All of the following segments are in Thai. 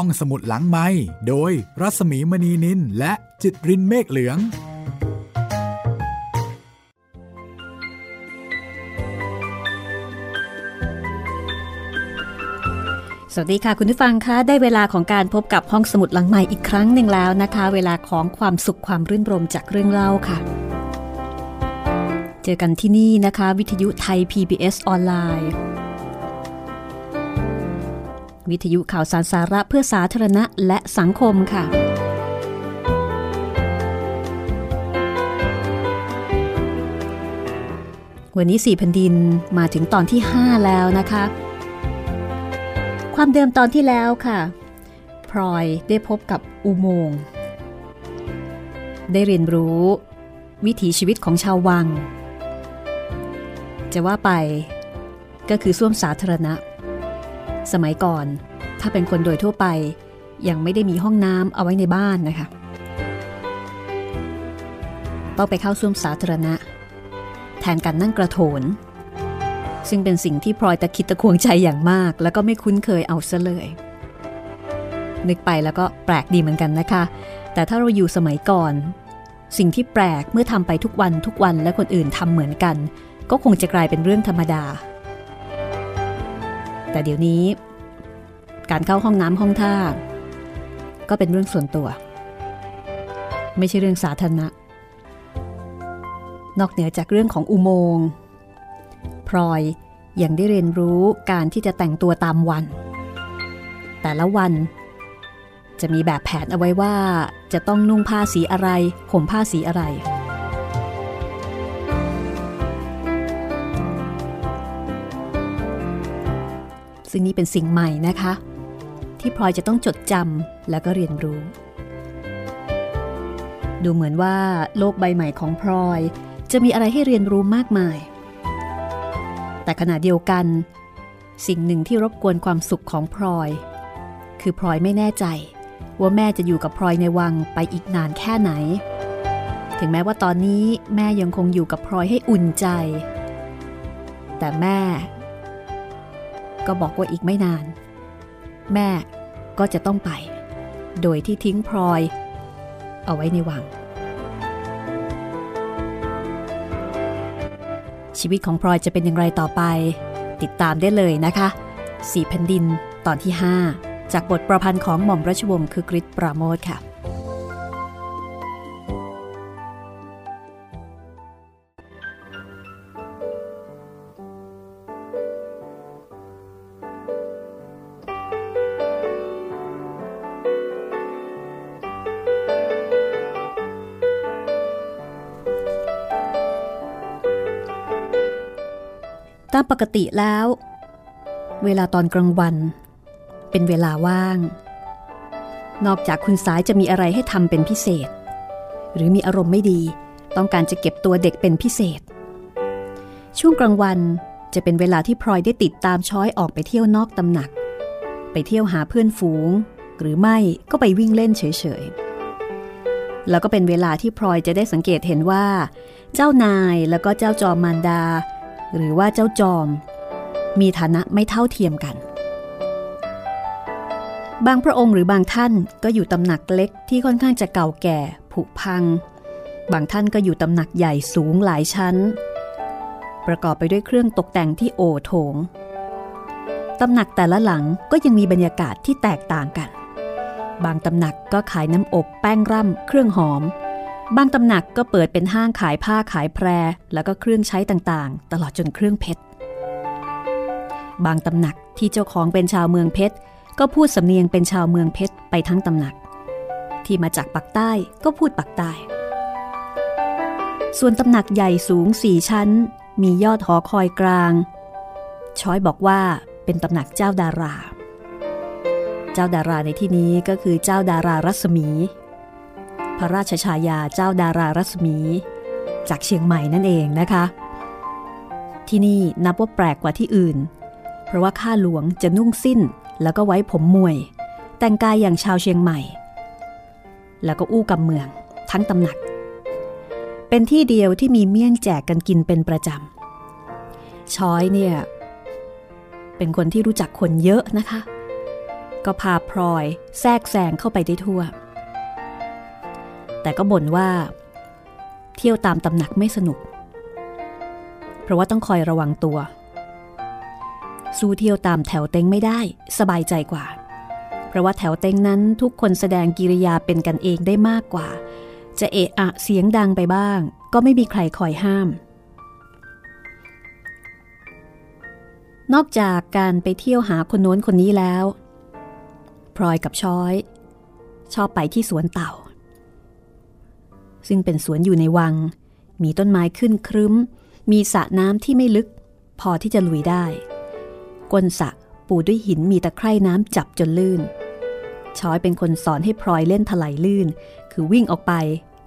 ห้องสมุดหลังไม้โดยรัสมีมณีนินและจิตรินเมฆเหลือง สวัสดีค่ะคุณผู้ฟังคะได้เวลาของการพบกับห้องสมุดหลังใหม่อีกครั้งหนึ่งแล้วนะคะ เวลาของความสุขความรื่นรมจากเรื่องเล่าค่ะ เจอกันที่นี่นะคะ วิทยุไทย PBS ออนไลน์ วิทยุข่าวสารสาระเพื่อสาธารณะและสังคมค่ะ วันนี้สี่แผ่นดินมาถึงตอนที่ 5 แล้วนะคะ ความเดิมตอนที่แล้วค่ะ พลอยได้พบกับอุโมงค์ได้เรียนรู้ วิถีชีวิตของชาววัง จะว่าไปก็คือส้วมสาธารณะ สมัยก่อน ถ้าเป็นคนโดยทั่วไป ยังไม่ได้มีห้องน้ำเอาไว้ในบ้านนะคะ ต้องไปเข้าส้วมสาธารณะ แทนการนั่งกระโถน ซึ่งเป็นสิ่งที่พลอยตะคิดตะควงใจอย่างมาก แล้วก็ไม่คุ้นเคยเอาซะเลย นึกไปแล้วก็แปลกดีเหมือนกันนะคะ แต่ถ้าเราอยู่สมัยก่อน สิ่งที่แปลกเมื่อทำไปทุกวันทุกวันและคนอื่นทำเหมือนกัน ก็คงจะกลายเป็นเรื่องธรรมดา แต่เดี๋ยวนี้ การเข้าห้องน้ำห้องท่า ก็เป็นเรื่องส่วนตัว ไม่ใช่เรื่องสาธารณะ นอกเหนือจากเรื่องของอุโมงค์พลอยยังได้เรียนรู้การที่จะแต่งตัวตามวัน แต่ละวัน จะมีแบบแผนเอาไว้ว่าจะต้องนุ่งผ้าสีอะไรห่มผ้าสีอะไร ซึ่งนี่เป็นสิ่งใหม่นะคะ ที่พลอยจะต้องจดจำแล้วก็เรียนรู้ ดูเหมือนว่าโลกใบใหม่ของพลอย จะมีอะไรให้เรียนรู้มากมาย แต่ขณะเดียวกัน สิ่งหนึ่งที่รบกวนความสุขของพลอย คือพลอยไม่แน่ใจ ว่าแม่จะอยู่กับพลอยในวังไปอีกนานแค่ไหน ถึงแม้ว่าตอนนี้แม่ยังคงอยู่กับพลอยให้อุ่นใจ แต่แม่ ก็บอกว่าอีกไม่นาน แม่ก็จะต้องไป โดยที่ทิ้งพลอย เอาไว้ในวัง ชีวิตของพลอยจะเป็นอย่างไรต่อไป ติดตามได้เลยนะคะสีแผ่นดินตอนที่ 5 จากบทประพันธ์ของหม่อมราชวงศ์คือกริชปราโมทค่ะ กติแล้ว เวลาตอนกลางวัน เป็นเวลาว่าง นอกจากคุณสายจะมีอะไรให้ทำเป็นพิเศษ หรือมีอารมณ์ไม่ดี ต้องการจะเก็บตัวเด็กเป็นพิเศษ ช่วงกลางวันจะเป็นเวลาที่พลอยได้ติดตามช้อยออกไปเที่ยวนอกตำหนัก ไปเที่ยวหาเพื่อนฝูง หรือไม่ก็ไปวิ่งเล่นเฉยๆแล้วก็เป็นเวลาที่พลอยจะได้สังเกตเห็นว่า เจ้านายแล้วก็เจ้าจอมมารดา หรือว่าเจ้าจอม มีฐานะไม่เท่าเทียมกัน บางพระองค์หรือบางท่านก็อยู่ตำหนักเล็กที่ค่อนข้างจะเก่าแก่ ผุพัง บางท่านก็อยู่ตำหนักใหญ่สูงหลายชั้น ประกอบไปด้วยเครื่องตกแต่งที่โอโถงตำหนักแต่ละหลังก็ยังมีบรรยากาศที่แตกต่างกัน บางตำหนักก็ขายน้ำอบแป้งร่ำเครื่องหอม บางตำหนักก็เปิดเป็นห้างขายผ้าขายแพร แล้วก็เครื่องใช้ต่างๆ ตลอดจนเครื่องเพชร บางตำหนักที่เจ้าของเป็นชาวเมืองเพชร ก็พูดสำเนียงเป็นชาวเมืองเพชรไปทั้งตำหนัก ที่มาจากปักใต้ก็พูดปักใต้ ส่วนตำหนักใหญ่สูงสี่ชั้น มียอดหอคอยกลาง ช้อยบอกว่าเป็นตำหนักเจ้าดารา เจ้าดาราในที่นี้ก็คือเจ้าดารารัศมี พระราชชายาเจ้าดารารัศมี จากเชียงใหม่นั่นเองนะคะ ที่นี่นับว่าแปลกกว่าที่อื่น เพราะว่าข้าหลวงจะนุ่งสิ้นแล้วก็ไว้ผมมวย แต่งกายอย่างชาวเชียงใหม่ แล้วก็อู้กำเมืองทั้งตำหนัก เป็นที่เดียวที่มีเมี่ยงแจกกันกินเป็นประจำช้อยเนี่ย เป็นคนที่รู้จักคนเยอะนะคะ ก็พาพลอยแทรกแซงเข้าไปได้ทั่ว แต่ก็บ่นว่า เที่ยวตามตำหนักไม่สนุก เพราะว่าต้องคอยระวังตัว สู้เที่ยวตามแถวเต็งไม่ได้สบายใจกว่า เพราะว่าแถวเต็งนั้นทุกคนแสดงกิริยาเป็นกันเองได้มากกว่า จะเอะอะเสียงดังไปบ้าง ก็ไม่มีใครคอยห้าม นอกจากการไปเที่ยวหาคนโน้นคนนี้แล้วพลอยกับช้อย ชอบไปที่สวนเต่า ซึ่งเป็นสวนอยู่ในวัง มีต้นไม้ขึ้นครึ้ม มีสระน้ำที่ไม่ลึก พอที่จะลุยได้ ก้นสระปูด้วยหินมีตะไคร่น้ำจับจนลื่นช้อยเป็นคนสอนให้พลอยเล่นถลายลื่น คือวิ่งออกไป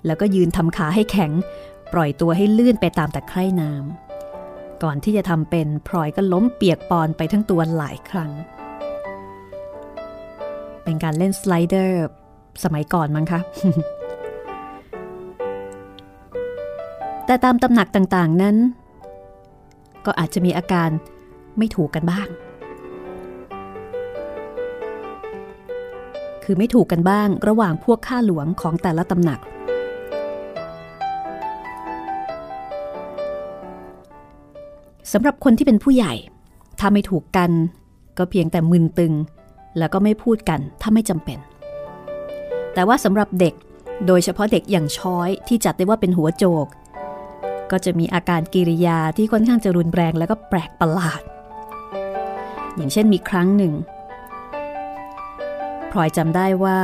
แล้วก็ยืนทำขาให้แข็ง ปล่อยตัวให้ลื่นไปตามตะไคร่น้ำก่อนที่จะทำเป็นพลอยก็ล้มเปียกปอนไปทั้งตัวหลายครั้ง เป็นการเล่นสไลเดอร์สมัยก่อนมั้งคะ แต่ตามตำหนักต่างๆนั้น ก็อาจจะมีอาการไม่ถูกกันบ้าง คือไม่ถูกกันบ้างระหว่างพวกข้าหลวงของแต่ละตำหนัก สำหรับคนที่เป็นผู้ใหญ่ ถ้าไม่ถูกกัน ก็เพียงแต่มึนตึง แล้วก็ไม่พูดกันถ้าไม่จำเป็น แต่ว่าสำหรับเด็กโดยเฉพาะเด็กอย่างช้อยที่จัดได้ว่าเป็นหัวโจก ก็จะมีอาการกิริยาที่ค่อนข้างจะรุนแรงแล้วก็แปลกประหลาด อย่างเช่นมีครั้งหนึ่งพลอยจำได้ว่า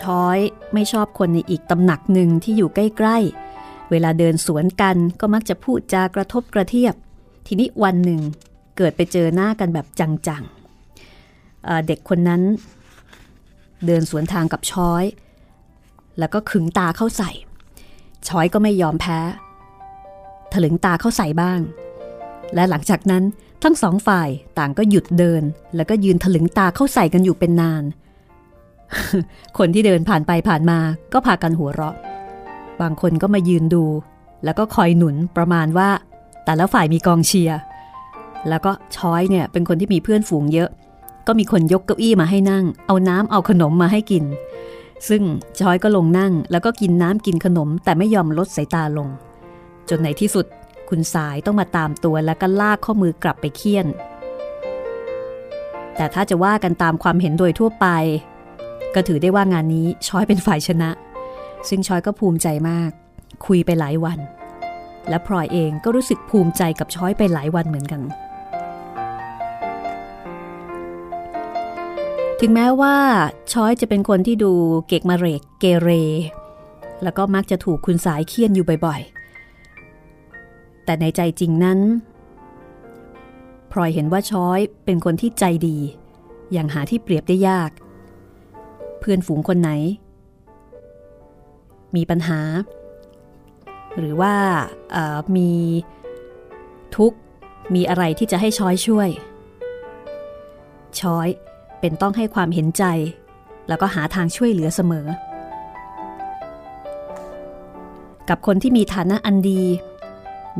ช้อยไม่ชอบคนในอีกตำหนักหนึ่งที่อยู่ใกล้ๆ เวลาเดินสวนกันก็มักจะพูดจากระทบกระเทียบ ทีนี้วันหนึ่งเกิดไปเจอหน้ากันแบบจังเด็กคนนั้น เดินสวนทางกับช้อย แล้วก็ขึงตาเข้าใส่ ช้อยก็ไม่ยอมแพ้ ถลึงตาเข้าใส่บ้าง และหลังจากนั้นทั้งสองฝ่ายต่างก็หยุดเดิน แล้วก็ยืนถลึงตาเข้าใส่กันอยู่เป็นนาน คนที่เดินผ่านไปผ่านมาก็พากันหัวเราะ บางคนก็มายืนดู แล้วก็คอยหนุนประมาณว่า แต่และฝ่ายมีกองเชียร์แล้วก็ช้อยเนี่ยเป็นคนที่มีเพื่อนฝูงเยอะ ก็มีคนยกเก้าอี้มาให้นั่ง เอาน้ำเอาขนมมาให้กิน ซึ่งจอยก็ลงนั่งแล้วก็กินน้ำกินขนมแต่ไม่ยอมลดสายตาลง จนในที่สุดคุณสายต้องมาตามตัวแล้วก็ลากข้อมือกลับไปเคี่ยน แต่ถ้าจะว่ากันตามความเห็นโดยทั่วไป ก็ถือได้ว่างานนี้ช้อยเป็นฝ่ายชนะ ซึ่งช้อยก็ภูมิใจมาก คุยไปหลายวัน และพลอยเองก็รู้สึกภูมิใจกับช้อยไปหลายวันเหมือนกัน ถึงแม้ว่าช้อยจะเป็นคนที่ดูเกกมาเรกเกเร แล้วก็มักจะถูกคุณสายเคี่ยนอยู่บ่อยๆ แต่ในใจจริงนั้นพลอยเห็นว่าช้อยเป็นคนที่ใจดี อย่างหาที่เปรียบได้ยาก เพื่อนฝูงคนไหน มีปัญหา หรือว่ามีทุกข์มีอะไรที่จะให้ช้อยช่วย ช้อยเป็นต้องให้ความเห็นใจ แล้วก็หาทางช่วยเหลือเสมอ กับคนที่มีฐานะอันดี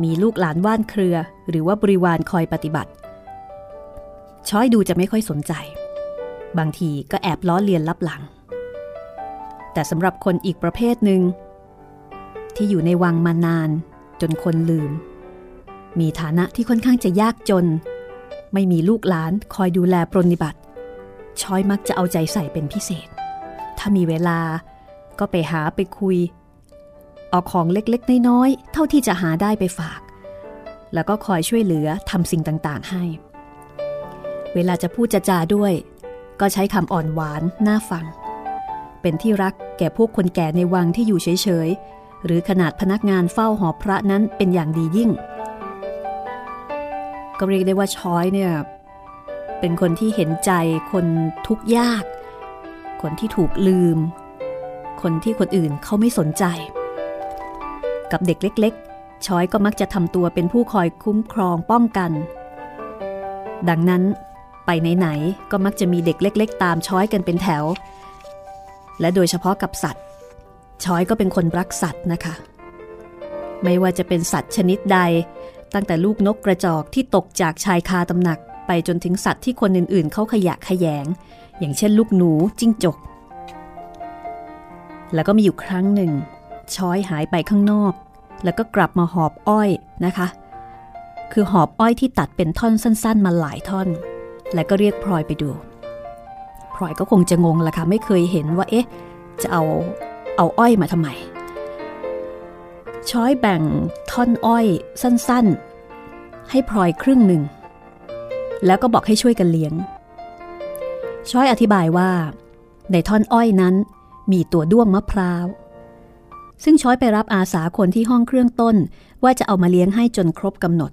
มีลูกหลานว่านเครือ หรือว่าบริวารคอยปฏิบัติ ช้อยดูจะไม่ค่อยสนใจ บางทีก็แอบล้อเลียนลับหลัง แต่สำหรับคนอีกประเภทหนึ่ง ที่อยู่ในวังมานาน จนคนลืม มีฐานะที่ค่อนข้างจะยากจน ไม่มีลูกหลานคอยดูแลปรนิบัติ ช้อยมักจะเอาใจใส่เป็นพิเศษ ถ้ามีเวลาก็ไปหาไปคุย เอาของเล็กๆ น้อยๆ เท่าที่จะหาได้ไปฝาก แล้วก็คอยช่วยเหลือทำสิ่งต่างๆ ให้ เวลาจะพูดจะจาด้วย ก็ใช้คำอ่อนหวานน่าฟัง เป็นที่รักแก่พวกคนแก่ในวังที่อยู่เฉยๆ หรือขนาดพนักงานเฝ้าหอพระนั้นเป็นอย่างดียิ่ง ก็เรียกได้ว่าช้อยเนี่ยเป็นคนที่เห็นใจคนทุกข์ยาก คนที่ถูกลืม คนที่คนอื่นเขาไม่สนใจ กับเด็กเล็กๆ ช้อยก็มักจะทำตัวเป็นผู้คอยคุ้มครองป้องกัน ดังนั้นไปไหนๆ ก็มักจะมีเด็กเล็ก ๆ ตามช้อยกันเป็นแถว และโดยเฉพาะกับสัตว์ ช้อยก็เป็นคนรักสัตว์นะคะ ไม่ว่าจะเป็นสัตว์ชนิดใด ตั้งแต่ลูกนกกระจอกที่ตกจากชายคาตำหนัก ไปจนถึงสัตว์ที่คนอื่นๆ เขาขยะขยง อย่างเช่นลูกหนูจิ้งจก แล้วก็มีอยู่ครั้งหนึ่ง ช้อยหายไปข้างนอก แล้วก็กลับมาหอบอ้อยนะคะ คือหอบอ้อยที่ตัดเป็นท่อนสั้น ๆ มาหลายท่อน แล้วก็เรียกพลอยไปดูพลอยก็คงจะงงละค่ะไม่เคยเห็นว่าเอ๊ะจะเอาเอาอ้อยมาทำไม ช้อยแบ่งท่อนอ้อยสั้นๆ ให้พลอยครึ่งหนึ่ง แล้วก็บอกให้ช่วยกันเลี้ยง ช้อยอธิบายว่า ในท่อนอ้อยนั้นมีตัวด้วงมะพร้าว ซึ่งช้อยไปรับอาสาคนที่ห้องเครื่องต้น ว่าจะเอามาเลี้ยงให้จนครบกำหนด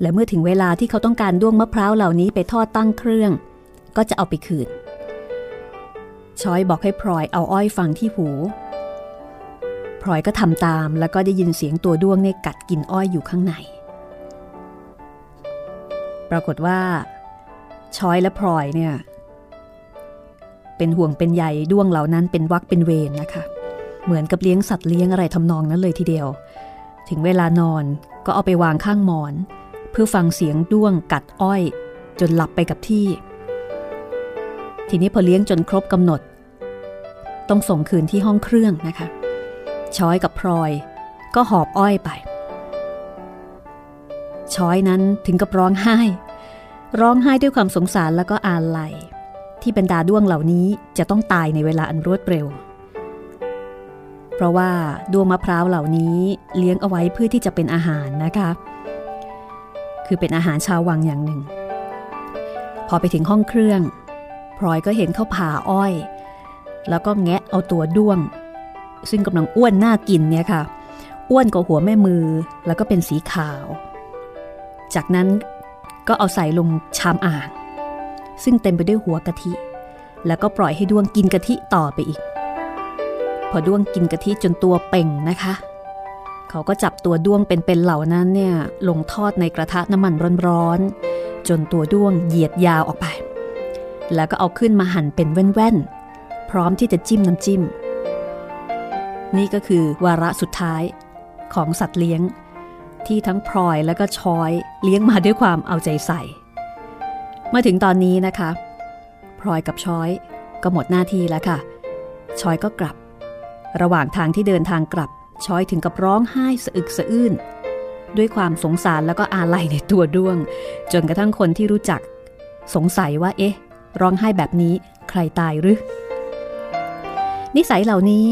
และเมื่อถึงเวลาที่เขาต้องการด้วงมะพร้าวเหล่านี้ไปทอดตั้งเครื่อง ก็จะเอาไปคืน ช้อยบอกให้พลอยเอาอ้อยฟังที่หูพลอยก็ทำตามแล้วก็ได้ยินเสียงตัวด้วงเนี่ยกัดกินอ้อยอยู่ข้างใน ปรากฏว่า ช้อยและพลอยเนี่ย เป็นห่วงเป็นใยด้วงเหล่านั้นเป็นวักเป็นเวรนนะคะ เหมือนกับเลี้ยงสัตว์เลี้ยงอะไรทำนองนั้นเลยทีเดียว ถึงเวลานอนก็เอาไปวางข้างหมอน เพื่อฟังเสียงด้วงกัดอ้อย จนหลับไปกับที่ ทีนี้พอเลี้ยงจนครบกำหนด ต้องส่งคืนที่ห้องเครื่องนะคะช้อยกับพลอย ก็หอบอ้อยไป ช้อยนั้นถึงกับร้องไห้ ร้องไห้ด้วยความสงสารแล้วก็อาลัยที่บรรดาด้วงเหล่านี้จะต้องตายในเวลาอันรวดเร็ว เพราะว่าดวงมะพร้าวเหล่านี้เลี้ยงเอาไว้เพื่อที่จะเป็นอาหารนะคะ คือเป็นอาหารชาววังอย่างหนึ่ง พอไปถึงห้องเครื่องพลอยก็เห็นเขาผ่าอ้อย แล้วก็แงะเอาตัวด้วง ซึ่งกำลังอ้วนน่ากินเนี่ยค่ะ อ้วนกว่าหัวแม่มือแล้วก็เป็นสีขาว จากนั้นก็เอาใส่ลงชามอ่าง ซึ่งเต็มไปด้วยหัวกะทิ แล้วก็ปล่อยให้ด้วงกินกะทิต่อไปอีก พอด้วงกินกะทิจนตัวเป่งนะคะ เขาก็จับตัวด้วงเป็นๆเหล่านั้นเนี่ยลงทอดในกระทะน้ำมันร้อนๆจนตัวด้วงเหยียดยาวออกไป แล้วก็เอาขึ้นมาหั่นเป็นแว่นๆ พร้อมที่จะจิ้มน้ำจิ้ม นี่ก็คือวาระสุดท้ายของสัตว์เลี้ยง ที่ทั้งพลอยและก็ชอยเลี้ยงมาด้วยความเอาใจใส่ มาถึงตอนนี้นะคะพลอยกับชอยก็หมดหน้าที่แล้วค่ะ ชอยก็กลับ ระหว่างทางที่เดินทางกลับช้อยถึงกับร้องไห้สะอึกสะอื้น ด้วยความสงสารแล้วก็อาลัยในตัวด้วง จนกระทั่งคนที่รู้จัก สงสัยว่าเอ๊ะ ร้องไห้แบบนี้ใครตายหรือ นิสัยเหล่านี้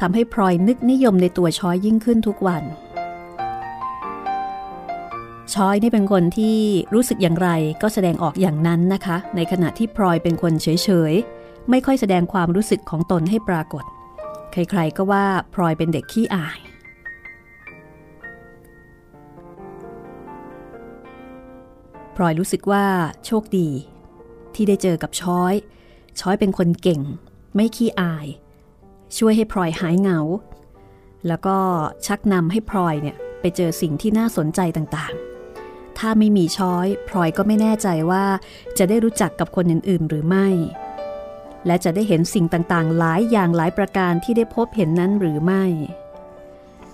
ทำให้พลอยนึกนิยมในตัวช้อยยิ่งขึ้นทุกวันช้อยนี่เป็นคนที่รู้สึกอย่างไรก็แสดงออกอย่างนั้นนะคะ ในขณะที่พลอยเป็นคนเฉยๆ ไม่ค่อยแสดงความรู้สึกของตนให้ปรากฏ ใครๆก็ว่าพลอยเป็นเด็กขี้อาย พลอยรู้สึกว่าโชคดี ที่ได้เจอกับช้อย ช้อยเป็นคนเก่ง ไม่ขี้อาย ช่วยให้พลอยหายเหงา แล้วก็ชักนำให้พลอยเนี่ยไปเจอสิ่งที่น่าสนใจต่างๆ ถ้าไม่มีช้อย พลอยก็ไม่แน่ใจว่าจะได้รู้จักกับคนอื่นๆหรือไม่ และจะได้เห็นสิ่งต่างๆ หลายอย่างหลายประการที่ได้พบเห็นนั้นหรือไม่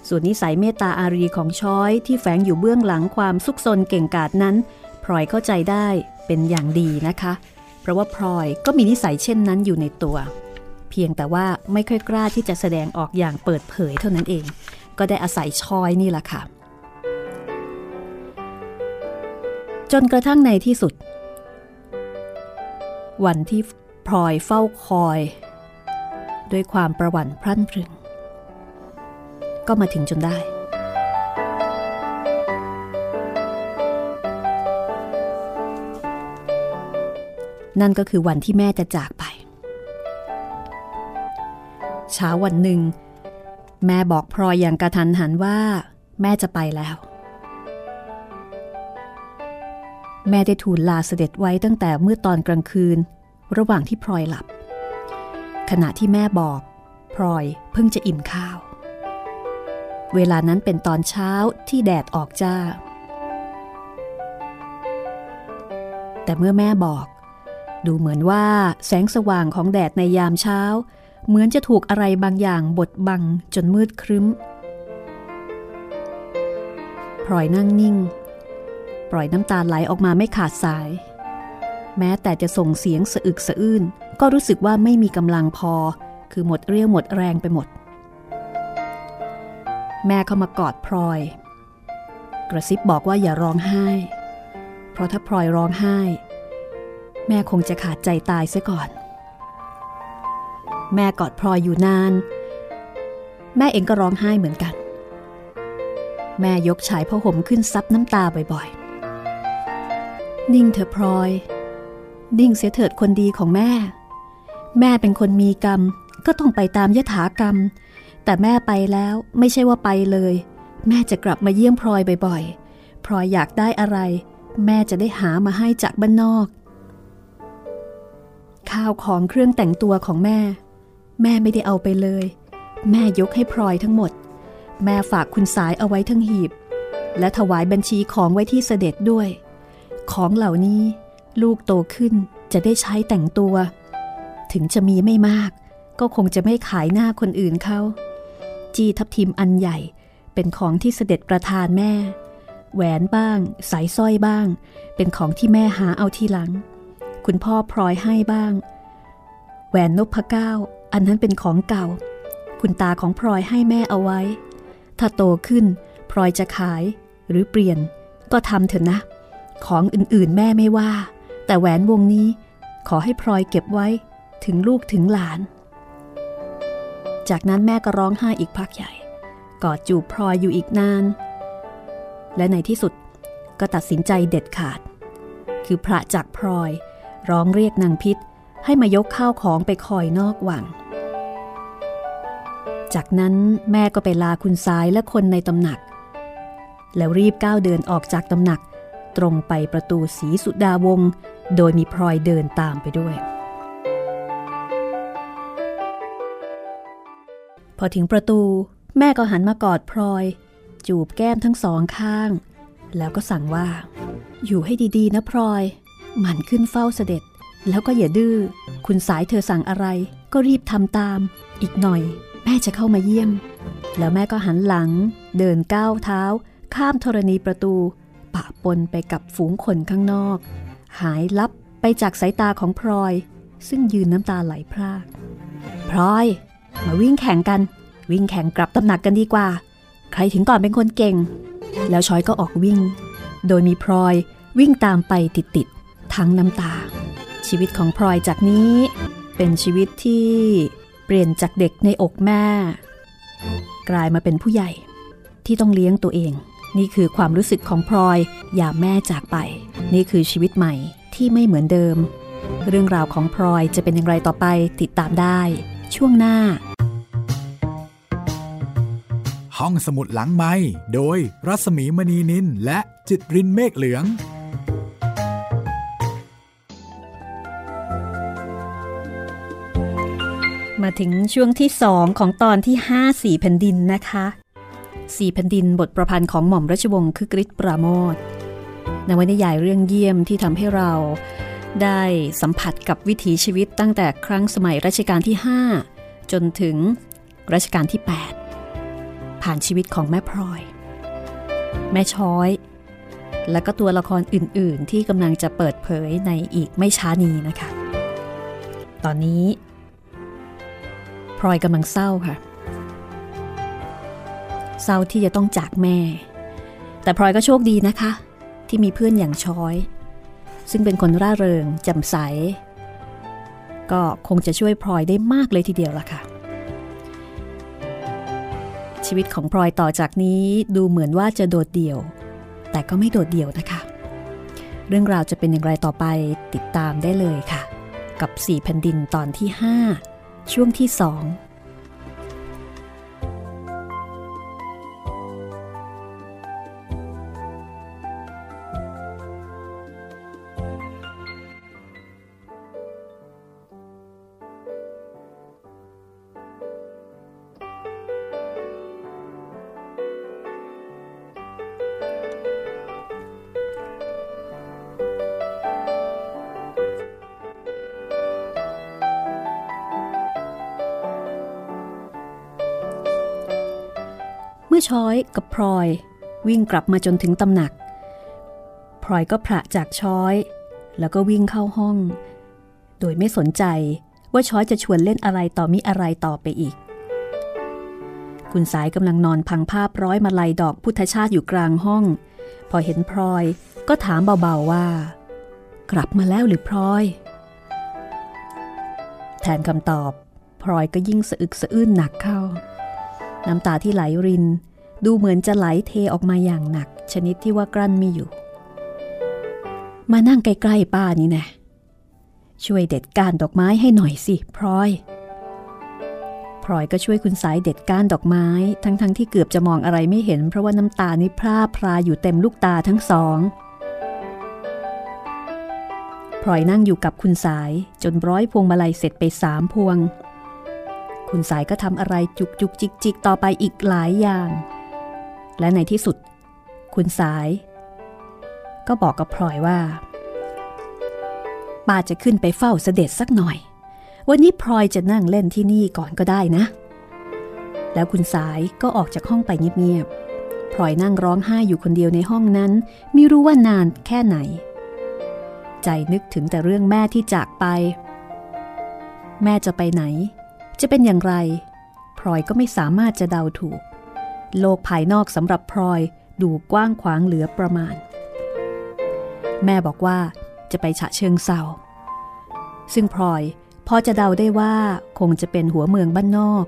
ส่วนนิสัยเมตตาอารีของช้อยที่แฝงอยู่เบื้องหลังความซุกซนเก่งกาจนั้นพลอยเข้าใจได้เป็นอย่างดีนะคะ เพราะว่าพลอยก็มีนิสัยเช่นนั้นอยู่ในตัว เพียงแต่ว่าไม่ค่อยกล้าที่จะแสดงออกอย่างเปิดเผยเท่านั้นเอง ก็ได้อาศัยชอยนี่แหละค่ะจนกระทั่งในที่สุด วันที่ ลอยเฝ้าคอย ด้วยความประวัติพรั่นพรึง ก็มาถึงจนได้ นั่นก็คือวันที่แม่จะจากไป เช้าวันหนึ่ง แม่บอกพลอยอย่างกระทันหันว่า แม่จะไปแล้วแม่ได้ทูลลาเสด็จไว้ตั้งแต่เมื่อตอนกลางคืน ระหว่างที่พลอยหลับ ขณะที่แม่บอกพลอยเพิ่งจะอิ่มข้าว เวลานั้นเป็นตอนเช้าที่แดดออกจ้า แต่เมื่อแม่บอก ดูเหมือนว่าแสงสว่างของแดดในยามเช้า เหมือนจะถูกอะไรบางอย่างบดบังจนมืดครึ้มพลอยนั่งนิ่ง ปล่อยน้ำตาไหลออกมาไม่ขาดสาย แม้แต่จะส่งเสียงสะอึกสะอื้น ก็รู้สึกว่าไม่มีกำลังพอ คือหมดเรี่ยวหมดแรงไปหมด แม่เข้ามากอดพลอย กระซิบบอกว่าอย่าร้องไห้ เพราะถ้าพลอยร้องไห้ แม่คงจะขาดใจตายซะก่อน แม่กอดพลอยอยู่นาน แม่เองก็ร้องไห้เหมือนกัน แม่ยกฉายผ้าห่มขึ้นซับน้ำตาบ่อยๆ นิ่งเถอะพลอย นิ่งเสียเถิดคนดีของแม่ แม่เป็นคนมีกรรม ก็ต้องไปตามยถากรรม แต่แม่ไปแล้วไม่ใช่ว่าไปเลย แม่จะกลับมาเยี่ยมพลอยบ่อยๆ พลอยอยากได้อะไร แม่จะได้หามาให้จากบ้านนอก ข้าวของเครื่องแต่งตัวของแม่ แม่ไม่ได้เอาไปเลย แม่ยกให้พลอยทั้งหมด แม่ฝากคุณสายเอาไว้ทั้งหีบ และถวายบัญชีของไว้ที่เสด็จด้วย ของเหล่านี้ ลูกโตขึ้นจะได้ใช้แต่งตัว ถึงจะมีไม่มาก ก็คงจะไม่ขายหน้าคนอื่นเขา จีทับทิมอันใหญ่เป็นของที่เสด็จประทานแม่ แหวนบ้าง สายสร้อยบ้าง เป็นของที่แม่หาเอาทีหลัง คุณพ่อพลอยให้บ้าง แหวนนพเก้า อันนั้นเป็นของเก่า คุณตาของพลอยให้แม่เอาไว้ ถ้าโตขึ้นพลอยจะขายหรือเปลี่ยนก็ทำเถอะนะ ของอื่นๆแม่ไม่ว่า แต่แหวนวงนี้ขอให้พลอยเก็บไว้ถึงลูกถึงหลาน จากนั้นแม่ก็ร้องไห้อีกพักใหญ่ กอดจูบพลอยอยู่อีกนาน และในที่สุดก็ตัดสินใจเด็ดขาด คือพระจากพลอยร้องเรียกนางพิษให้มายกข้าวของไปคอยนอกวัง จากนั้นแม่ก็ไปลาคุณสายและคนในตำหนัก แล้วรีบก้าวเดินออกจากตำหนัก ตรงไปประตูสีสุดาวง โดยมีพลอยเดินตามไปด้วย พอถึงประตูแม่ก็หันมากอดพลอย จูบแก้มทั้งสองข้าง แล้วก็สั่งว่า อยู่ให้ดีๆ นะพลอย หมั่นขึ้นเฝ้าเสด็จ แล้วก็อย่าดื้อคุณสายเธอสั่งอะไร ก็รีบทำตาม อีกหน่อย แม่จะเข้ามาเยี่ยม แล้วแม่ก็หันหลัง เดินก้าวเท้า ข้ามธรณีประตู ปะปนไปกับฝูงคนข้างนอก หายลับไปจากสายตาของพลอย ซึ่งยืนน้ำตาไหลพรากพลอย มาวิ่งแข่งกัน วิ่งแข่งกลับตำหนักกันดีกว่า ใครถึงก่อนเป็นคนเก่ง แล้วชอยก็ออกวิ่ง โดยมีพลอยวิ่งตามไปติดๆทั้งน้ำตา ชีวิตของพลอยจากนี้ เป็นชีวิตที่เปลี่ยนจากเด็กในอกแม่ กลายมาเป็นผู้ใหญ่ที่ต้องเลี้ยงตัวเอง นี่คือความรู้สึกของพลอยยามแม่จากไป นี่คือชีวิตใหม่ที่ไม่เหมือนเดิม เรื่องราวของพลอยจะเป็นอย่างไรต่อไปติดตามได้ ช่วงหน้า ห้องสมุดหลังไม้โดยรัสมีมณีนินและจิตรินเมฆเหลืองมาถึงช่วงที่ 2 ของตอนที่5สี่แผ่นดินนะคะ สี่แผ่นดินบทประพันธ์ของหม่อมราชวงศ์คึกฤทธิ์ปราโมทนวนิยายเรื่องเยี่ยมที่ทำให้เราได้สัมผัสกับวิถีชีวิตตั้งแต่ครั้งสมัยรัชกาลที่ 5 จนถึงรัชกาลที่ 8 ผ่านชีวิตของแม่พลอย แม่ช้อย และก็ตัวละครอื่น ๆ ที่กำลังจะเปิดเผยในอีกไม่ช้านี้นะคะ ตอนนี้พลอยกำลังเศร้าค่ะ เศร้าที่จะต้องจากแม่ แต่พลอยก็โชคดีนะคะ ที่มีเพื่อนอย่างช้อย ซึ่งเป็นคนร่าเริงแจ่มใส ก็คงจะช่วยพลอยได้มากเลยทีเดียวล่ะค่ะ ชีวิตของพลอยต่อจากนี้ดูเหมือนว่าจะโดดเดี่ยว แต่ก็ไม่โดดเดี่ยวนะคะ เรื่องราวจะเป็นอย่างไรต่อไปติดตามได้เลยค่ะ กับ 4 แผ่นดินตอนที่ 5 ช่วงที่ 2 อช้อยกับพลอย วิ่งกลับมาจนถึงตำหนักพลอยก็พระจากช้อย แล้วก็วิ่งเข้าห้อง โดยไม่สนใจว่าช้อยจะชวนเล่นอะไรต่อมิอะไรต่อไปอีก คุณสายกำลังนอนพังภาพร้อยมาลัยดอกพุทธชาติอยู่กลางห้อง พอเห็นพลอยก็ถามเบาๆว่า กลับมาแล้วหรือพลอย แทนคำตอบพลอยก็ยิ่งสะอึกสะอื้นหนักเข้า น้ำตาที่ไหลริน ดูเหมือนจะไหลเทออกมาอย่างหนัก ชนิดที่ว่ากลั้นไม่อยู่ มานั่งใกล้ๆป้านี่แน่ช่วยเด็ดก้านดอกไม้ให้หน่อยสิพลอย พลอยก็ช่วยคุณสายเด็ดก้านดอกไม้ ทั้งๆทที่เกือบจะมองอะไรไม่เห็น เพราะว่าน้ำตานี่พร่าพราอยู่เต็มลูกตาทั้งสองพลอยนั่งอยู่กับคุณสายจนร้อยพวงมาลัยเสร็จไปสามพวง คุณสายก็ทำอะไรจุกจุกจิกจิกต่อไปอีกหลายอย่าง และในที่สุด คุณสาย ก็บอกกับพลอยว่าป้าจะขึ้นไปเฝ้าเสด็จสักหน่อย วันนี้พลอยจะนั่งเล่นที่นี่ก่อนก็ได้นะ แล้วคุณสายก็ออกจากห้องไปเงียบๆพลอยนั่งร้องไห้อยู่คนเดียวในห้องนั้นไม่รู้ว่านานแค่ไหน ใจนึกถึงแต่เรื่องแม่ที่จากไป แม่จะไปไหน จะเป็นอย่างไรพลอยก็ไม่สามารถจะเดาถูก โลกภายนอกสำหรับพลอยดูกว้างขวางเหลือประมาณ แม่บอกว่าจะไปฉะเชิงเซาซึ่งพลอยพอจะเดาได้ว่าคงจะเป็นหัวเมืองบ้านนอก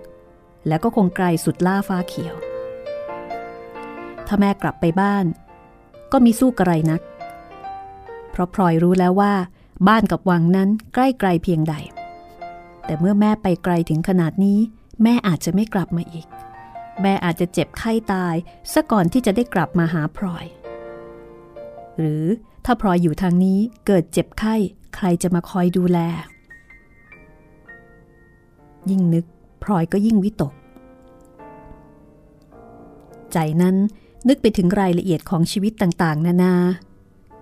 และก็คงไกลสุดล่าฟ้าเขียว ถ้าแม่กลับไปบ้าน ก็มีสู้กระไรนัก เพราะพลอยรู้แล้วว่า บ้านกับวังนั้นใกล้ไกลเพียงใด แต่เมื่อแม่ไปไกลถึงขนาดนี้ แม่อาจจะไม่กลับมาอีก แม่อาจจะเจ็บไข้ตายซะก่อนที่จะได้กลับมาหาพลอย หรือถ้าพลอยอยู่ทางนี้เกิดเจ็บไข้ใครจะมาคอยดูแล ยิ่งนึกพลอยก็ยิ่งวิตก ใจนั้นนึกไปถึงรายละเอียดของชีวิตต่างๆ นานา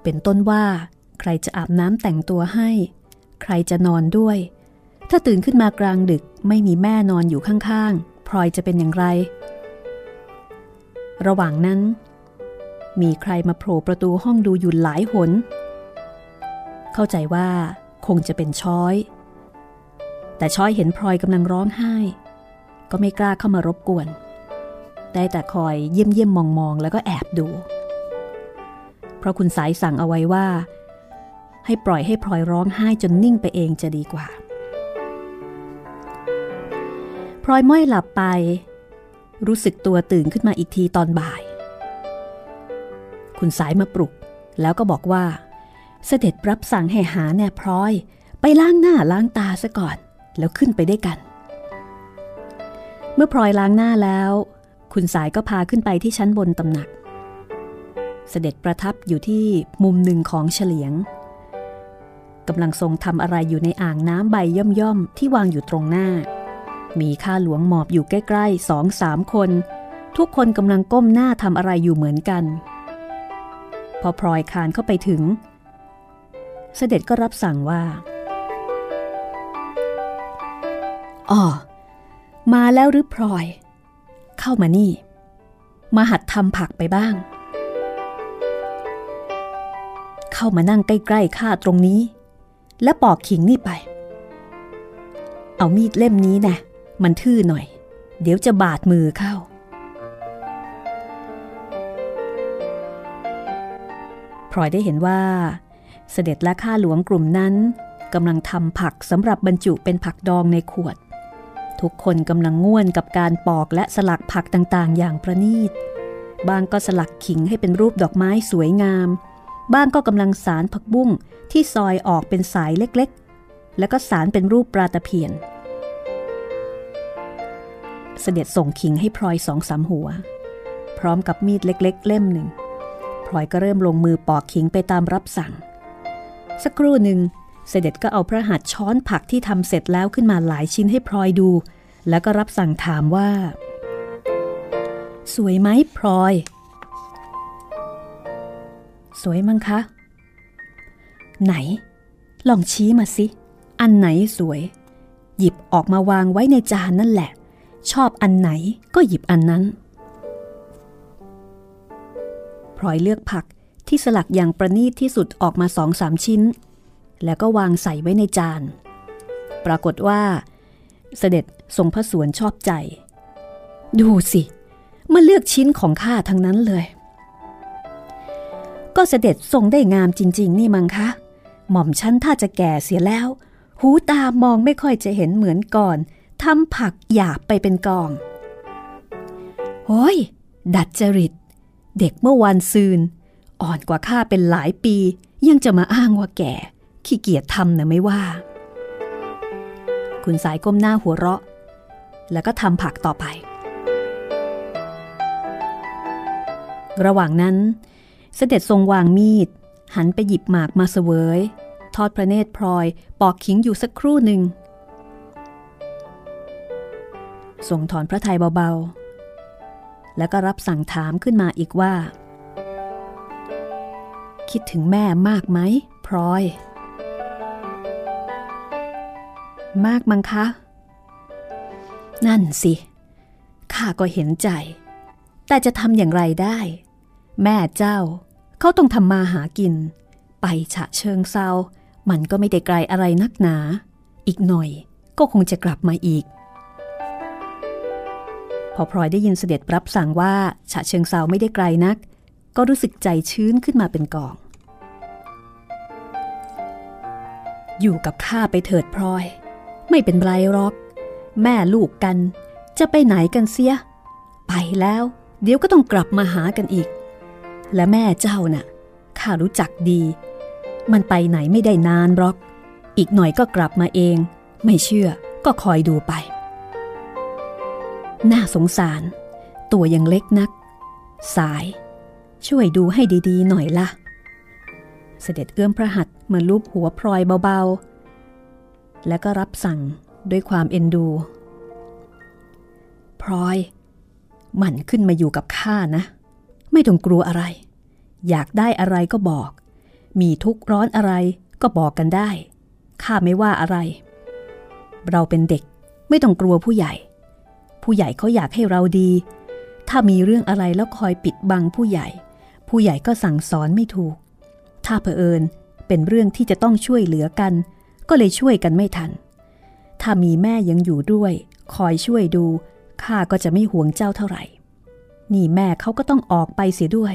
เป็นต้นว่า ใครจะอาบน้ำแต่งตัวให้ ใครจะนอนด้วย ถ้าตื่นขึ้นมากลางดึกไม่มีแม่นอนอยู่ข้างๆ พลอยจะเป็นอย่างไร ระหว่างนั้น มีใครมาโผล่ประตูห้องดูอยู่หลายหน เข้าใจว่าคงจะเป็นช้อย แต่ช้อยเห็นพลอยกำลังร้องไห้ ก็ไม่กล้าเข้ามารบกวน ได้แต่คอยเยี่ยมเยี่ยมมองมองแล้วก็แอบดู เพราะคุณสายสั่งเอาไว้ว่า ให้ปล่อยให้พลอยร้องไห้จนนิ่งไปเองจะดีกว่า ลอยม้อยหลับไป รู้สึกตัวตื่นขึ้นมาอีกทีตอนบ่าย คุณสายมาปลุก แล้วก็บอกว่า เสด็จรับสั่งให้หาแน่พร้อย ไปล้างหน้าล้างตาซะก่อน แล้วขึ้นไปได้วยกัน เมื่อพลอยล้างหน้าแล้ว คุณสายก็พาขึ้นไปที่ชั้นบนตำหนัก เสด็จประทับอยู่ที่มุมหนึ่งของเฉลียงกำลังทรงทำอะไรอยู่ในอ่างน้ำใบย่อมๆที่วางอยู่ตรงหน้า มีข้าหลวงหมอบอยู่ใกล้ๆสองสามคน ทุกคนกำลังก้มหน้าทำอะไรอยู่เหมือนกัน พอพลอยคานเข้าไปถึง เสด็จก็รับสั่งว่าอ๋อมาแล้วหรือพลอย เข้ามานี่ มาหัดทำผักไปบ้าง เข้ามานั่งใกล้ๆข้าตรงนี้ และปอกขิงนี่ไป เอามีดเล่มนี้นะ มันทื่อหน่อย เดี๋ยวจะบาดมือเข้า พลอยได้เห็นว่า เสด็จและข้าหลวงกลุ่มนั้นกำลังทำผักสำหรับบรรจุเป็นผักดองในขวด ทุกคนกำลังง่วนกับการปอกและสลักผักต่างๆ อย่างประณีต บางก็สลักขิงให้เป็นรูปดอกไม้สวยงาม บ้างก็กำลังสารผักบุ้งที่ซอยออกเป็นสายเล็กๆ แล้วก็สารเป็นรูปปลาตะเพียน เสด็จส่งขิงให้พลอยสองสามหัว พร้อมกับมีดเล็กๆ เล่มหนึ่งพลอยก็เริ่มลงมือปอกขิงไปตามรับสั่ง สักครู่หนึ่งเสด็จก็เอาพระหัตถ์ช้อนผักที่ทำเสร็จแล้วขึ้นมาหลายชิ้นให้พลอยดู แล้วก็รับสั่งถามว่า สวยไหมพลอย สวยมั้งคะ ไหน ลองชี้มาสิ อันไหนสวย หยิบออกมาวางไว้ในจานนั่นแหละ ชอบอันไหนก็หยิบอันนั้นพลอยเลือกผักที่สลักอย่างประณีตที่สุดออกมาสองสามชิ้น แล้วก็วางใส่ไว้ในจาน ปรากฏว่า เสด็จทรงพระสวนชอบใจ ดูสิมาเลือกชิ้นของข้าทั้งนั้นเลย ก็เสด็จทรงได้งามจริง ๆ นี่มังคะ หม่อมชั้นถ้าจะแก่เสียแล้ว หูตามองไม่ค่อยจะเห็นเหมือนก่อน ทำผักหยาบไปเป็นกอง โอ้ย ดัดจริต เด็กเมื่อวันซืน อ่อนกว่าข้าเป็นหลายปี ยังจะมาอ้างว่าแก่ ขี้เกียจทำนะไม่ว่า คุณสายก้มหน้าหัวเราะ แล้วก็ทำผักต่อไป ระหว่างนั้น เสด็จทรงวางมีด หันไปหยิบหมากมาเสวย ทอดพระเนตรพลอย ปอกขิงอยู่สักครู่หนึ่ง ทรงถอนพระทัยเบาๆ แล้วก็รับสั่งถามขึ้นมาอีกว่า คิดถึงแม่มากไหมพลอย มากมั้งคะ นั่นสิ ข้าก็เห็นใจ แต่จะทำอย่างไรได้ แม่เจ้าเขาต้องทำมาหากิน ไปฉะเชิงเซามันก็ไม่ได้ไกลอะไรนักหนา อีกหน่อยก็คงจะกลับมาอีก อพลอยได้ยินเสด็จรับสั่งว่าฉะเชิงเซาไม่ได้ไกลนัก ก็รู้สึกใจชื้นขึ้นมาเป็นกอง อยู่กับข้าไปเถิดพลอย ไม่เป็นไรหรอก แม่ลูกกัน จะไปไหนกันเสีย ไปแล้ว เดี๋ยวก็ต้องกลับมาหากันอีก และแม่เจ้าน่ะข้ารู้จักดี มันไปไหนไม่ได้นานหรอก อีกหน่อยก็กลับมาเอง ไม่เชื่อก็คอยดูไป น่าสงสาร ตัวยังเล็กนัก สาย ช่วยดูให้ดีๆ หน่อยละ่ะ เสด็จเอื้อมพระหัตถ์มาลูบหัวพลอยเบาๆ แล้วก็รับสั่งด้วยความเอ็นดู พลอย มันขึ้นมาอยู่กับข้านะ ไม่ต้องกลัวอะไร อยากได้อะไรก็บอก มีทุกข์ร้อนอะไรก็บอกกันได้ ข้าไม่ว่าอะไร เราเป็นเด็กไม่ต้องกลัวผู้ใหญ่ ผู้ใหญ่เขาอยากให้เราดี ถ้ามีเรื่องอะไรแล้วคอยปิดบังผู้ใหญ่ ผู้ใหญ่ก็สั่งสอนไม่ถูก ถ้าเผอิญเป็นเรื่องที่จะต้องช่วยเหลือกัน ก็เลยช่วยกันไม่ทัน ถ้ามีแม่ยังอยู่ด้วย คอยช่วยดูข้าก็จะไม่ห่วงเจ้าเท่าไหร่ นี่แม่เขาก็ต้องออกไปเสียด้วย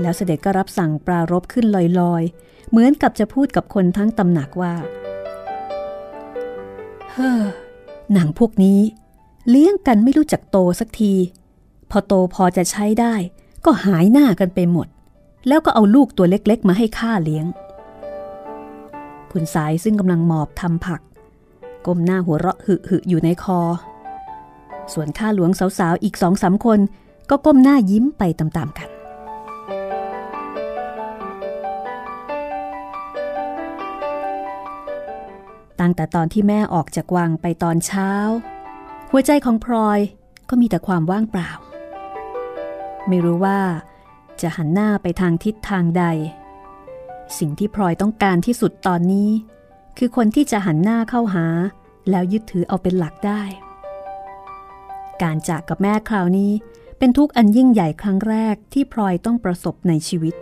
แล้วเสด็จก็รับสั่งปรารบขึ้นลอยๆ เหมือนกับจะพูดกับคนทั้งตำหนักว่า เฮ้อหนังพวกนี้ เลี้ยงกันไม่รู้จักโตสักที พอโตพอจะใช้ได้ ก็หายหน้ากันไปหมด แล้วก็เอาลูกตัวเล็กๆ มาให้ข้าเลี้ยง คุณสายซึ่งกำลังหมอบทำผัก ก้มหน้าหัวเราะหึหึอยู่ในคอ ส่วนข้าหลวงสาวๆอีกสองสามคนก็ก้มหน้ายิ้มไปตามๆกัน ตั้งแต่ตอนที่แม่ออกจากวังไปตอนเช้า หัวใจของพลอยก็มีแต่ความว่างเปล่า ไม่รู้ว่าจะหันหน้าไปทางทิศทางใด สิ่งที่พลอยต้องการที่สุดตอนนี้ คือคนที่จะหันหน้าเข้าหา แล้วยึดถือเอาเป็นหลักได้ การจากกับแม่คราวนี้เป็นทุกข์อันยิ่งใหญ่ครั้งแรกที่พลอยต้องประสบในชีวิต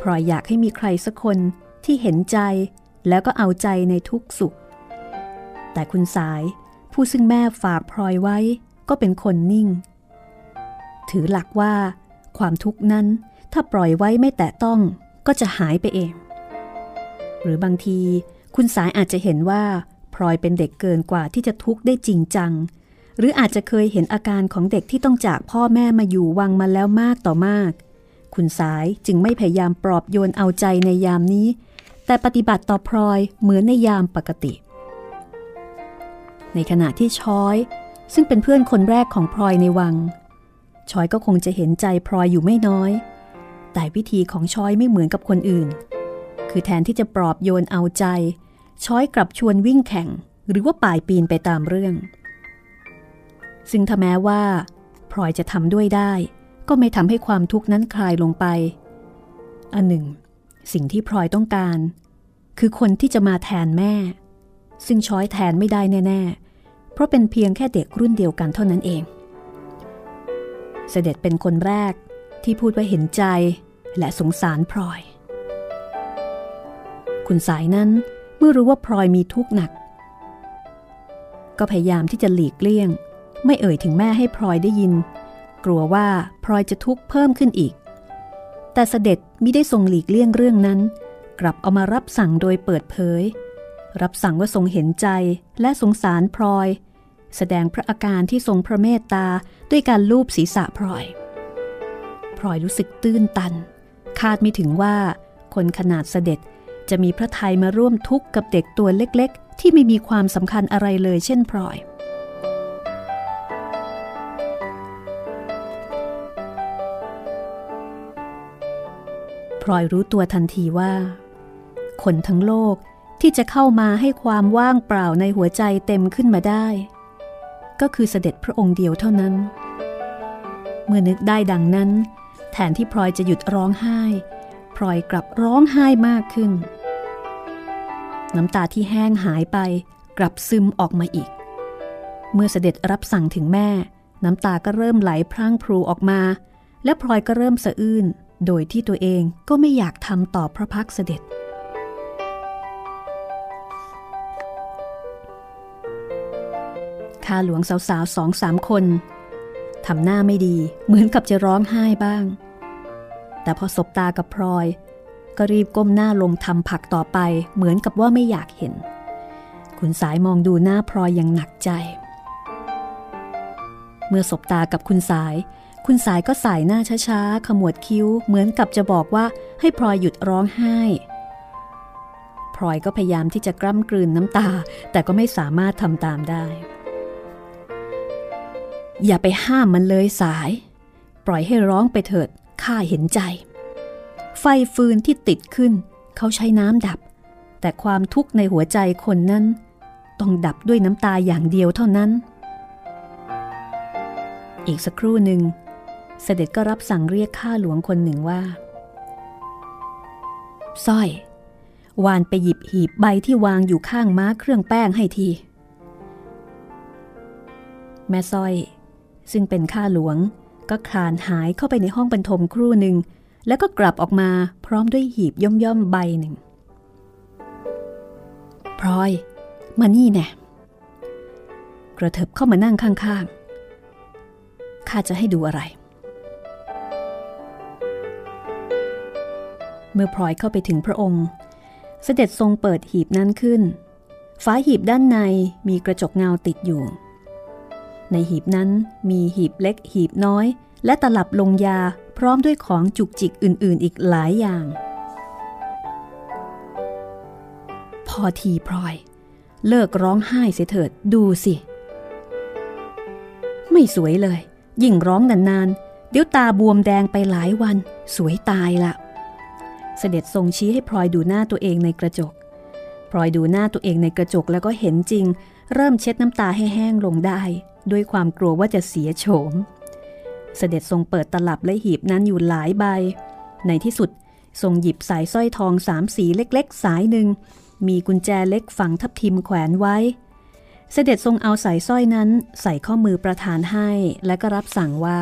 พลอยอยากให้มีใครสักคนที่เห็นใจ แล้วก็เอาใจในทุกสุข แต่คุณสายผู้ซึ่งแม่ฝากพลอยไว้ก็เป็นคนนิ่ง ถือหลักว่า ความทุกข์นั้นถ้าปล่อยไว้ไม่แตะต้องก็จะหายไปเอง หรือบางทีคุณสายอาจจะเห็นว่าพลอยเป็นเด็กเกินกว่าที่จะทุกข์ได้จริงจัง หรืออาจจะเคยเห็นอาการของเด็กที่ต้องจากพ่อแม่มาอยู่วังมาแล้วมากต่อมาก คุณสายจึงไม่พยายามปลอบโยนเอาใจในยามนี้ แต่ปฏิบัติต่อพลอยเหมือนในยามปกติ ในขณะที่ช้อย ซึ่งเป็นเพื่อนคนแรกของพลอยในวัง ช้อยก็คงจะเห็นใจพลอยอยู่ไม่น้อย แต่วิธีของช้อยไม่เหมือนกับคนอื่น คือแทนที่จะปลอบโยนเอาใจ ช้อยกลับชวนวิ่งแข่ง หรือว่าป่ายปีนไปตามเรื่อง ซึ่งถ้าแม้ว่าพลอยจะทำด้วยได้ ก็ไม่ทำให้ความทุกข์นั้นคลายลงไป อันหนึ่ง สิ่งที่พลอยต้องการ คือคนที่จะมาแทนแม่ ซึ่งช้อยแทนไม่ได้แน่ ๆ เพราะเป็นเพียงแค่เด็กรุ่นเดียวกันเท่านั้นเอง เสด็จเป็นคนแรกที่พูดว่าเห็นใจและสงสารพลอย คุณสายนั้นเมื่อรู้ว่าพลอยมีทุกข์หนัก ก็พยายามที่จะหลีกเลี่ยง ไม่เอ่ยถึงแม่ให้พลอยได้ยิน กลัวว่าพลอยจะทุกข์เพิ่มขึ้นอีก แต่เสด็จ มิได้ทรงหลีกเลี่ยงเรื่องนั้น กลับเอามารับสั่งโดยเปิดเผย รับสั่งว่าทรงเห็นใจและสงสารพลอย แสดงพระอาการที่ทรงพระเมตตาด้วยการลูบศีรษะพลอยพลอยรู้สึกตื้นตัน คาดไม่ถึงว่า คนขนาดเสด็จจะมีพระไทยมาร่วมทุกข์กับเด็กตัวเล็ก ๆ ที่ไม่มีความสำคัญอะไรเลยเช่นพลอย พลอยรู้ตัวทันทีว่า คนทั้งโลกที่จะเข้ามาให้ความว่างเปล่าในหัวใจเต็มขึ้นมาได้ ก็คือเสด็จพระองค์เดียวเท่านั้น เมื่อนึกได้ดังนั้น แทนที่พลอยจะหยุดร้องไห้ พลอยกลับร้องไห้มากขึ้น น้ำตาที่แห้งหายไปกลับซึมออกมาอีก เมื่อเสด็จรับสั่งถึงแม่ น้ำตาก็เริ่มไหลพรั่งพรูออกมา และพลอยก็เริ่มสะอื้น โดยที่ตัวเองก็ไม่อยากทำต่อพระพักเสด็จ ข้าหลวงสาวๆสองสามคนทำหน้าไม่ดีเหมือนกับจะร้องไห้บ้าง แต่พอสบตากับพลอย ก็รีบก้มหน้าลงทำผักต่อไปเหมือนกับว่าไม่อยากเห็น คุณสายมองดูหน้าพลอยอย่างหนักใจ เมื่อสบตากับคุณสาย คุณสายก็สายหน้าช้าๆ ขมวดคิ้ว เหมือนกับจะบอกว่าให้พลอยหยุดร้องไห้ พลอยก็พยายามที่จะกล้ำกลืนน้ำตา แต่ก็ไม่สามารถทำตามได้ อย่าไปห้ามมันเลยสาย ปล่อยให้ร้องไปเถิด ข้าเห็นใจ ไฟฟืนที่ติดขึ้น เขาใช้น้ำดับ แต่ความทุกข์ในหัวใจคนนั้น ต้องดับด้วยน้ำตาอย่างเดียวเท่านั้นอีกสักครู่หนึ่ง เสด็จก็รับสั่งเรียกข้าหลวงคนหนึ่งว่าสร้อยวานไปหยิบหีบใบที่วางอยู่ข้างม้าเครื่องแป้งให้ที แม่สร้อย ซึ่งเป็นข้าหลวงก็คลานหายเข้าไปในห้องบรรทมครู่หนึ่ง แล้วก็กลับออกมาพร้อมด้วยหีบย่อมย่อมใบหนึ่งพลอยมานี่แน่กระเถิบเข้ามานั่งข้างๆ ข้าจะให้ดูอะไร เมื่อพลอยเข้าไปถึงพระองค์ เสด็จทรงเปิดหีบนั้นขึ้นฝาหีบด้านในมีกระจกเงาติดอยู่ ในหีบนั้นมีหีบเล็กหีบน้อย และตลับลงยาพร้อมด้วยของจุกจิกอื่นๆ อีกหลายอย่าง พอทีพลอย เลิกร้องไห้เสียเถิดดูสิ ไม่สวยเลย ยิ่งร้องนานๆ เดี๋ยวตาบวมแดงไปหลายวัน สวยตายละ เสด็จทรงชี้ให้พลอยดูหน้าตัวเองในกระจก พลอยดูหน้าตัวเองในกระจกแล้วก็เห็นจริง เริ่มเช็ดน้ำตาให้แห้งลงได้ ด้วยความกลัวว่าจะเสียโฉม เสด็จทรงเปิดตลับและหีบนั้นอยู่หลายใบ ในที่สุดทรงหยิบสายสร้อยทองสามสีเล็กๆ สายหนึ่ง มีกุญแจเล็กฝังทับทิมแขวนไว้ เสด็จทรงเอาสายสร้อยนั้นใส่ข้อมือประธานให้ และก็รับสั่งว่า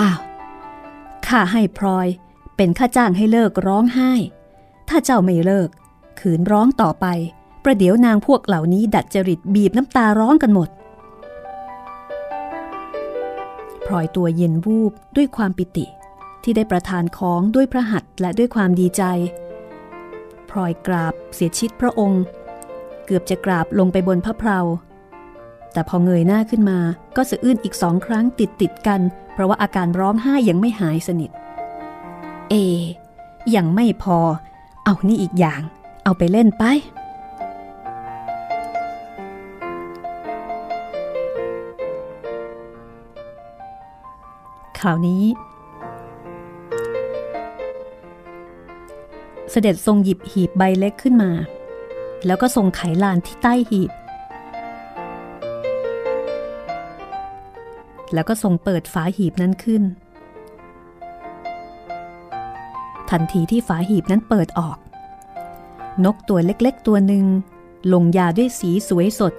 อ้าว ข้าให้พลอย เป็นค่าจ้างให้เลิกร้องไห้ ถ้าเจ้าไม่เลิก ขืนร้องต่อไป ประเดี๋ยวนางพวกเหล่านี้ดัดจริตบีบน้ำตาร้องกันหมดพลอยตัวเย็นวูบด้วยความปิติ ที่ได้ประทานของด้วยพระหัตถ์และด้วยความดีใจพลอยกราบเสียชิดพระองค์ เกือบจะกราบลงไปบนพระเพลาแต่พอเงยหน้าขึ้นมาก็สะอื้นอีกสองครั้งติดติดกัน ราะว่าอาการร้องไห้ยังไม่หายสนิท เอ ยังไม่พอ เอานี่อีกอย่าง เอาไปเล่นไป คราวนี้ เสด็จทรงหยิบหีบใบเล็กขึ้นมา แล้วก็ทรงไขลานที่ใต้หีบ แล้วก็ทรงเปิดฝาหีบนั้นขึ้น ทันทีที่ฝาหีบนั้นเปิดออก นกตัวเล็กๆตัวหนึ่งลงยาด้วยสีสวยสด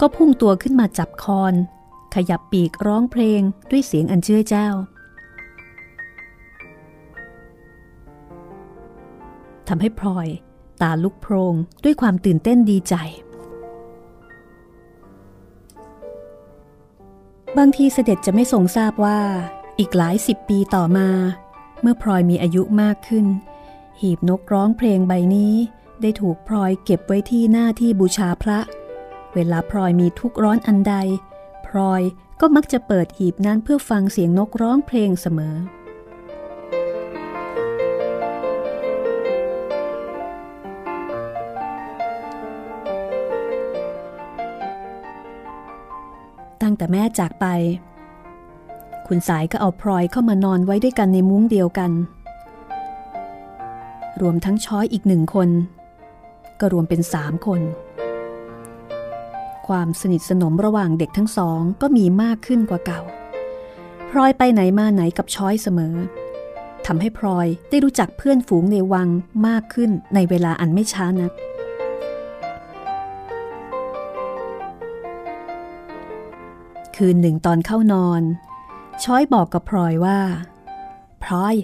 ก็พุ่งตัวขึ้นมาจับคอน ขยับปีกร้องเพลงด้วยเสียงอันเชื่อเจ้า ทำให้พลอย ตาลุกโพรงด้วยความตื่นเต้นดีใจ บางทีเสด็จจะไม่ทรงทราบว่า อีกหลายสิบปีต่อมา เมื่อพลอยมีอายุมากขึ้น หีบนกร้องเพลงใบนี้ได้ถูกพลอยเก็บไว้ที่หน้าที่บูชาพระ เวลาพลอยมีทุกข์ร้อนอันใด พลอยก็มักจะเปิดหีบนั้นเพื่อฟังเสียงนกร้องเพลงเสมอ แต่แม่จากไป คุณสายก็เอาพลอยเข้ามานอนไว้ด้วยกันในมุ้งเดียวกัน รวมทั้งช้อยอีกหนึ่งคน ก็รวมเป็นสามคน ความสนิทสนมระหว่างเด็กทั้งสองก็มีมากขึ้นกว่าเก่าพลอยไปไหนมาไหนกับช้อยเสมอทำให้พลอยได้รู้จักเพื่อนฝูงในวังมากขึ้นในเวลาอันไม่ช้านัก คืนหนึ่งตอนเข้านอน ช้อยบอกกับพลอยว่า พลอย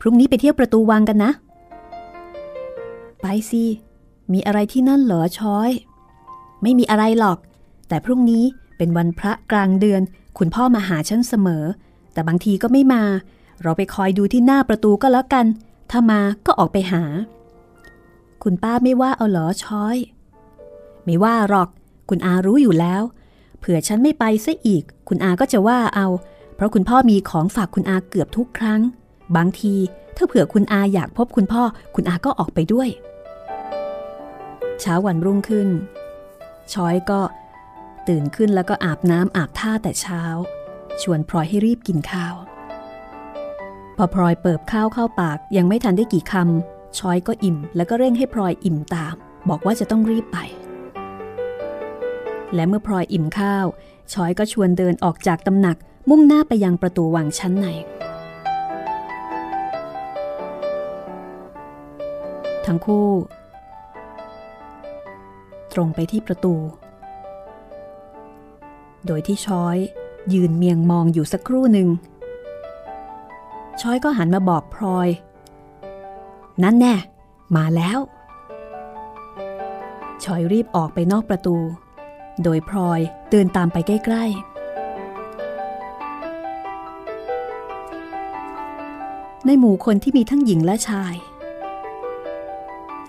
พรุ่งนี้ไปเที่ยวประตูวังกันนะ ไปสิ มีอะไรที่นั่นเหรอช้อย ไม่มีอะไรหรอก แต่พรุ่งนี้เป็นวันพระกลางเดือน คุณพ่อมาหาฉันเสมอ แต่บางทีก็ไม่มา เราไปคอยดูที่หน้าประตูก็แล้วกัน ถ้ามาก็ออกไปหา คุณป้าไม่ว่าเอาเหรอช้อย ไม่ว่าหรอก คุณอารู้อยู่แล้ว เผื่อฉันไม่ไปซะอีก คุณอาก็จะว่าเอา เพราะคุณพ่อมีของฝากคุณอาเกือบทุกครั้ง บางที ถ้าเผื่อคุณอาอยากพบคุณพ่อ คุณอาก็ออกไปด้วย เช้าวันรุ่งขึ้น ช้อยก็ ตื่นขึ้นแล้วก็อาบน้ำอาบท่าแต่เช้า ชวนพลอยให้รีบกินข้าว พอพลอยเปิบข้าวเข้าปากยังไม่ทันได้กี่คำช้อยก็อิ่ม แล้วก็เร่งให้พลอยอิ่มตาม บอกว่าจะต้องรีบไป และเมื่อพลอยอิ่มข้าวชอยก็ชวนเดินออกจากตำหนักมุ่งหน้าไปยังประตูวังชั้นใน ทั้งคู่ ตรงไปที่ประตู โดยที่ช้อยยืนเมียงมองอยู่สักครู่หนึ่งช้อยก็หันมาบอกพลอย นั่นแน่ มาแล้วช้อยรีบออกไปนอกประตู โดยพลอยเดินตามไปใกล้ๆ ในหมู่คนที่มีทั้งหญิงและชาย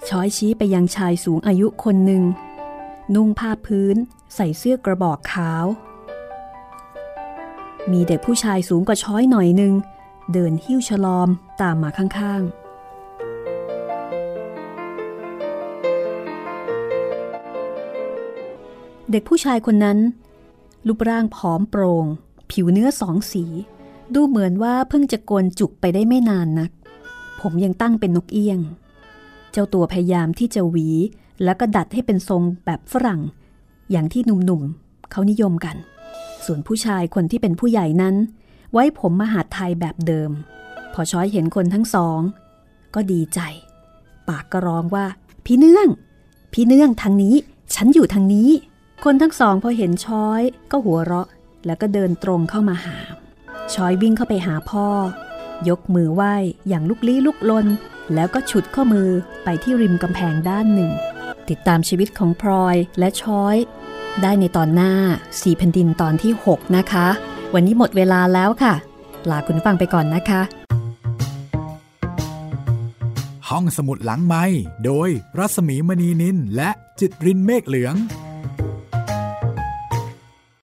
ช้อยชี้ไปยังชายสูงอายุคนหนึ่ง นุ่งผ้าพื้น ใส่เสื้อกระบอกขาว มีเด็กผู้ชายสูงกว่าช้อยหน่อยหนึ่ง เดินหิ้วฉลอมตามมาข้างๆ เด็กผู้ชายคนนั้นรูปร่างผอมโปรง่ง ผิวเนื้อสองสี ดูเหมือนว่าเพิ่งจะโกนจุกไปได้ไม่นานนัก ผมยังตั้งเป็นนกเอี้ยง เจ้าตัวพยายามที่จะหวี แล้วก็ดัดให้เป็นทรงแบบฝรั่ง อย่างที่หนุ่มๆเขานิยมกัน ส่วนผู้ชายคนที่เป็นผู้ใหญ่นั้น ไว้ผมมหาไทยแบบเดิม พอช้อยเห็นคนทั้งสอง ก็ดีใจ ปากก็ร้องว่า พี่เนื่อง พี่เนื่องทางนี้ ฉันอยู่ทางนี้ คนทั้งสองพอเห็นช้อยก็หัวเราะ แล้วก็เดินตรงเข้ามาหา ช้อยวิ่งเข้าไปหาพ่อ ยกมือไหว้อย่างลุกลี้ลุกลน แล้วก็ฉุดข้อมือไปที่ริมกำแพงด้านหนึ่ง ติดตามชีวิตของพลอยและช้อย ได้ในตอนหน้าสี่แผ่นดินตอนที่ 6 นะคะ วันนี้หมดเวลาแล้วค่ะ ลาคุณฟังไปก่อนนะคะ ห้องสมุดหลังไม้โดยรัสมีมณีนินและจิตรินเมฆเหลือง